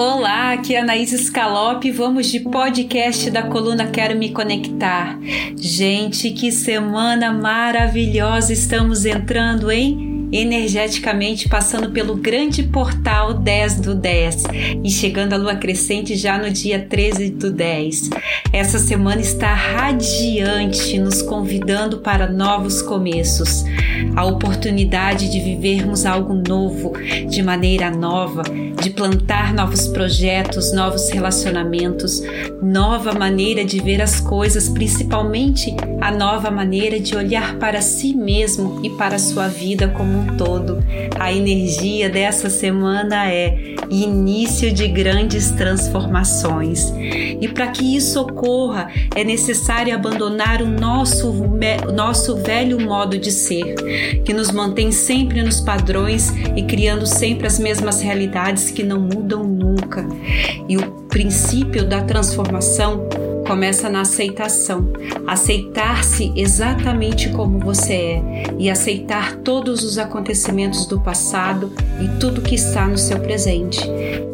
Olá, aqui é a Anaís Scalope. Vamos de podcast da coluna Quero Me Conectar. Gente, que semana maravilhosa estamos entrando, hein? Energeticamente passando pelo grande portal 10 do 10 e chegando à lua crescente já no dia 13 do 10. Essa semana está radiante, nos convidando para novos começos, a oportunidade de vivermos algo novo, de maneira nova, de plantar novos projetos, novos relacionamentos, nova maneira de ver as coisas, principalmente a nova maneira de olhar para si mesmo e para a sua vida como um todo. A energia dessa semana é início de grandes transformações. E para que isso ocorra, é necessário abandonar o nosso, nosso velho modo de ser, que nos mantém sempre nos padrões e criando sempre as mesmas realidades que não mudam nunca. E o princípio da transformação começa na aceitação. Aceitar-se exatamente como você é e aceitar todos os acontecimentos do passado e tudo que está no seu presente.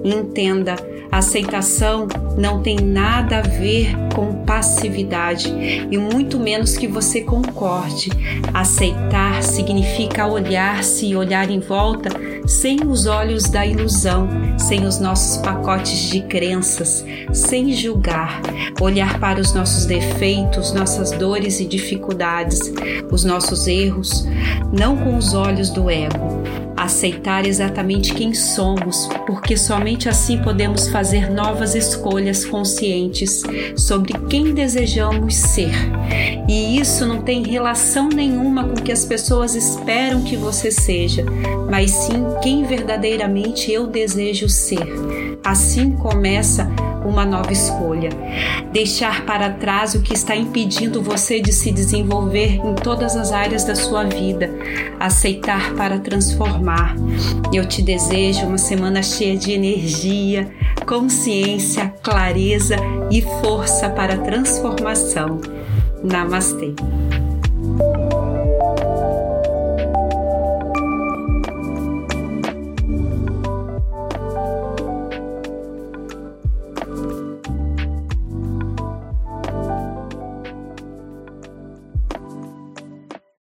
Entenda, aceitação não tem nada a ver com passividade e muito menos que você concorde. Aceitar significa olhar-se e olhar em volta sem os olhos da ilusão, sem os nossos pacotes de crenças, sem julgar, olhar para os nossos defeitos, nossas dores e dificuldades, os nossos erros, não com os olhos do ego aceitar exatamente quem somos, porque somente assim podemos fazer novas escolhas conscientes sobre quem desejamos ser. E isso não tem relação nenhuma com o que as pessoas esperam que você seja, mas sim quem verdadeiramente eu desejo ser. Assim começa uma nova escolha. Deixar para trás o que está impedindo você de se desenvolver em todas as áreas da sua vida. Aceitar para transformar. Eu te desejo uma semana cheia de energia, consciência, clareza e força para a transformação. Namastê.